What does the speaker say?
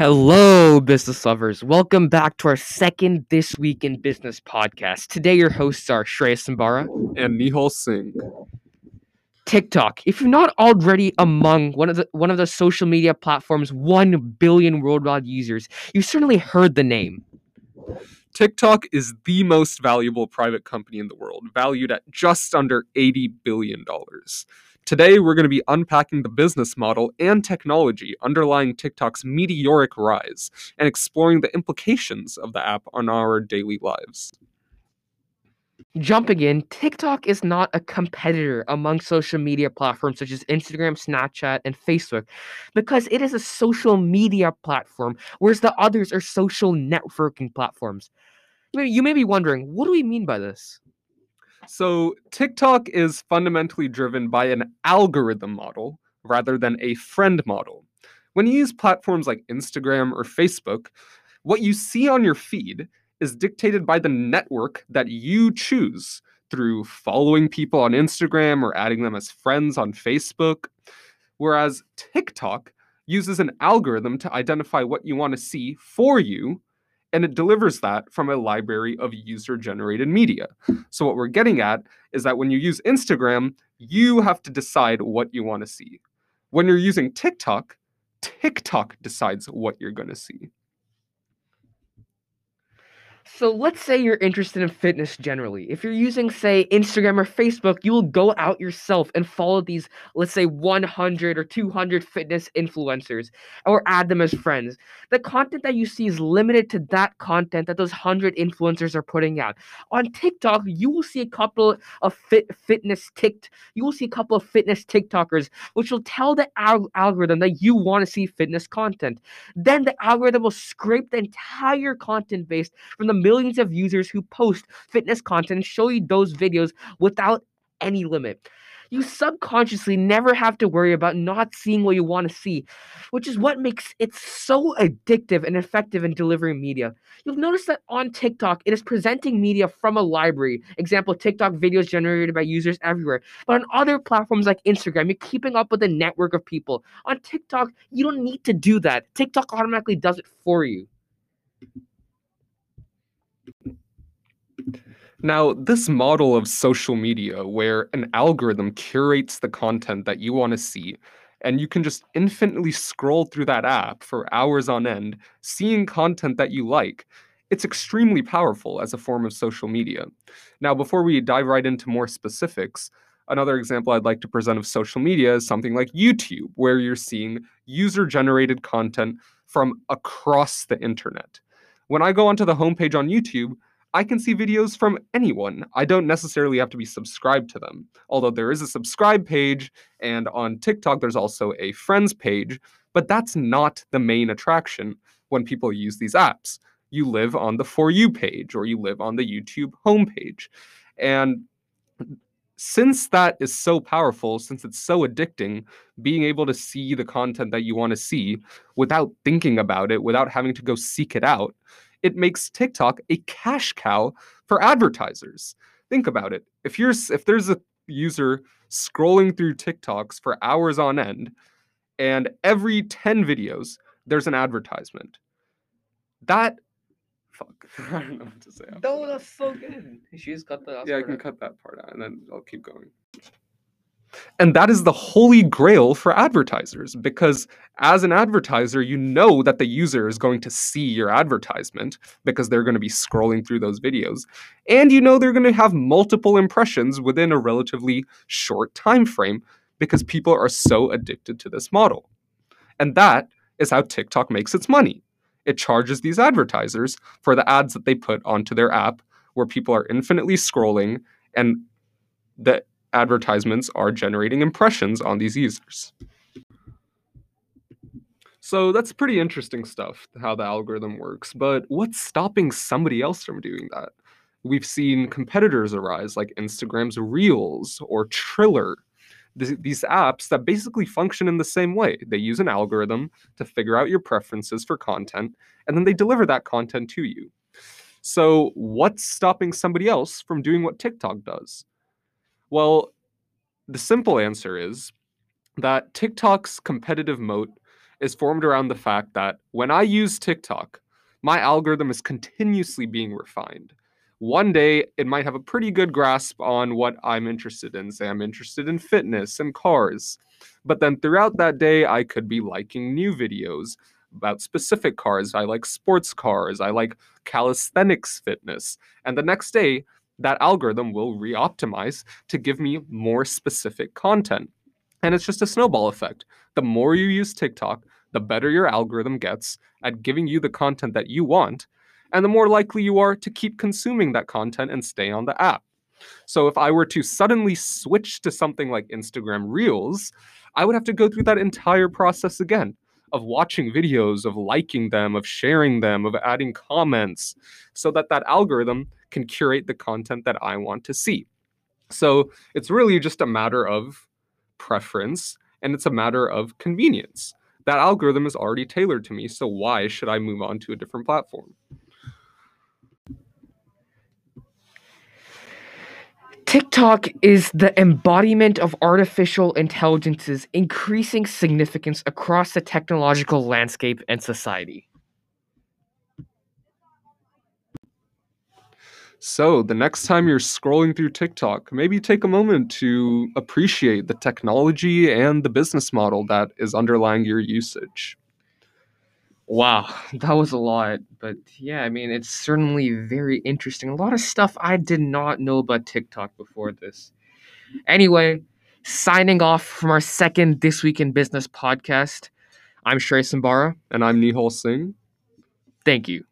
Hello, business lovers. Welcome back to our second This Week in Business podcast. Today, your hosts are Shreya Sambara and Nihal Singh. TikTok. If you're not already among one of the one of the social media platforms 1 billion worldwide users, you certainly heard the name. TikTok is the most valuable private company in the world, valued at just under $80 billion. Today, we're going to be unpacking the business model and technology underlying TikTok's meteoric rise and exploring the implications of the app on our daily lives. Jumping in, TikTok is not a competitor among social media platforms such as Instagram, Snapchat, and Facebook because it is a social media platform, whereas the others are social networking platforms. You may be wondering, what do we mean by this? So, TikTok is fundamentally driven by an algorithm model rather than a friend model. When you use platforms like Instagram or Facebook, what you see on your feed is dictated by the network that you choose through following people on Instagram or adding them as friends on Facebook. Whereas TikTok uses an algorithm to identify what you want to see for you and it delivers that from a library of user generated media. So, what we're getting at is that when you use Instagram, you have to decide what you want to see. When you're using TikTok, TikTok decides what you're going to see. So let's say you're interested in fitness generally. If you're using, say, Instagram or Facebook, you will go out yourself and follow these, let's say, 100 or 200 fitness influencers or add them as friends. The content that you see is limited to that content that those 100 influencers are putting out. On TikTok, you will see a couple of fit, fitness ticked, you will see a couple of fitness TikTokers, which will tell the al- algorithm that you want to see fitness content. Then the algorithm will scrape the entire content base from the millions of users who post fitness content show you those videos without any limit. You subconsciously never have to worry about not seeing what you want to see, which is what makes it so addictive and effective in delivering media. You'll notice that on TikTok, it is presenting media from a library. Example, TikTok videos generated by users everywhere. But on other platforms like Instagram, you're keeping up with a network of people. On TikTok, you don't need to do that. TikTok automatically does it for you. Now, this model of social media where an algorithm curates the content that you want to see, and you can just infinitely scroll through that app for hours on end, seeing content that you like, it's extremely powerful as a form of social media. Now, before we dive right into more specifics, another example I'd like to present of social media is something like YouTube, where you're seeing user generated content from across the internet. When I go onto the homepage on YouTube, I can see videos from anyone. I don't necessarily have to be subscribed to them. Although there is a subscribe page, and on TikTok, there's also a friends page, but that's not the main attraction when people use these apps. You live on the For You page or you live on the YouTube homepage. And since that is so powerful, since it's so addicting, being able to see the content that you want to see without thinking about it, without having to go seek it out, it makes TikTok a cash cow for advertisers. Think about it. If you're if there's a user scrolling through TikToks for hours on end and every 10 videos there's an advertisement. That fuck. I don't know what to say. No, that's so good. She's got the Yeah, I can cut that part out and then I'll keep going. And that is the holy grail for advertisers because as an advertiser, you know that the user is going to see your advertisement because they're going to be scrolling through those videos. And you know they're going to have multiple impressions within a relatively short time frame because people are so addicted to this model. And that is how TikTok makes its money. It charges these advertisers for the ads that they put onto their app where people are infinitely scrolling and the advertisements are generating impressions on these users. So that's pretty interesting stuff, how the algorithm works. But what's stopping somebody else from doing that? We've seen competitors arise like Instagram's Reels or Triller. these apps that basically function in the same way. They use an algorithm to figure out your preferences for content, and then they deliver that content to you. So, what's stopping somebody else from doing what TikTok does? Well, the simple answer is that TikTok's competitive moat is formed around the fact that when I use TikTok, my algorithm is continuously being refined. One day, it might have a pretty good grasp on what I'm interested in. Say, I'm interested in fitness and cars. But then throughout that day, I could be liking new videos about specific cars. I like sports cars. I like calisthenics fitness. And the next day, that algorithm will re optimize to give me more specific content. And it's just a snowball effect. The more you use TikTok, the better your algorithm gets at giving you the content that you want, and the more likely you are to keep consuming that content and stay on the app. So if I were to suddenly switch to something like Instagram Reels, I would have to go through that entire process again of watching videos, of liking them, of sharing them, of adding comments, so that that algorithm can curate the content that I want to see. So it's really just a matter of preference and it's a matter of convenience. That algorithm is already tailored to me, so why should I move on to a different platform? TikTok is the embodiment of artificial intelligence's increasing significance across the technological landscape and society. So, the next time you're scrolling through TikTok, maybe take a moment to appreciate the technology and the business model that is underlying your usage. Wow, that was a lot. But yeah, I mean, it's certainly very interesting. A lot of stuff I did not know about TikTok before this. Anyway, signing off from our second This Week in Business podcast, I'm Shrey Sambara. And I'm Nihal Singh. Thank you.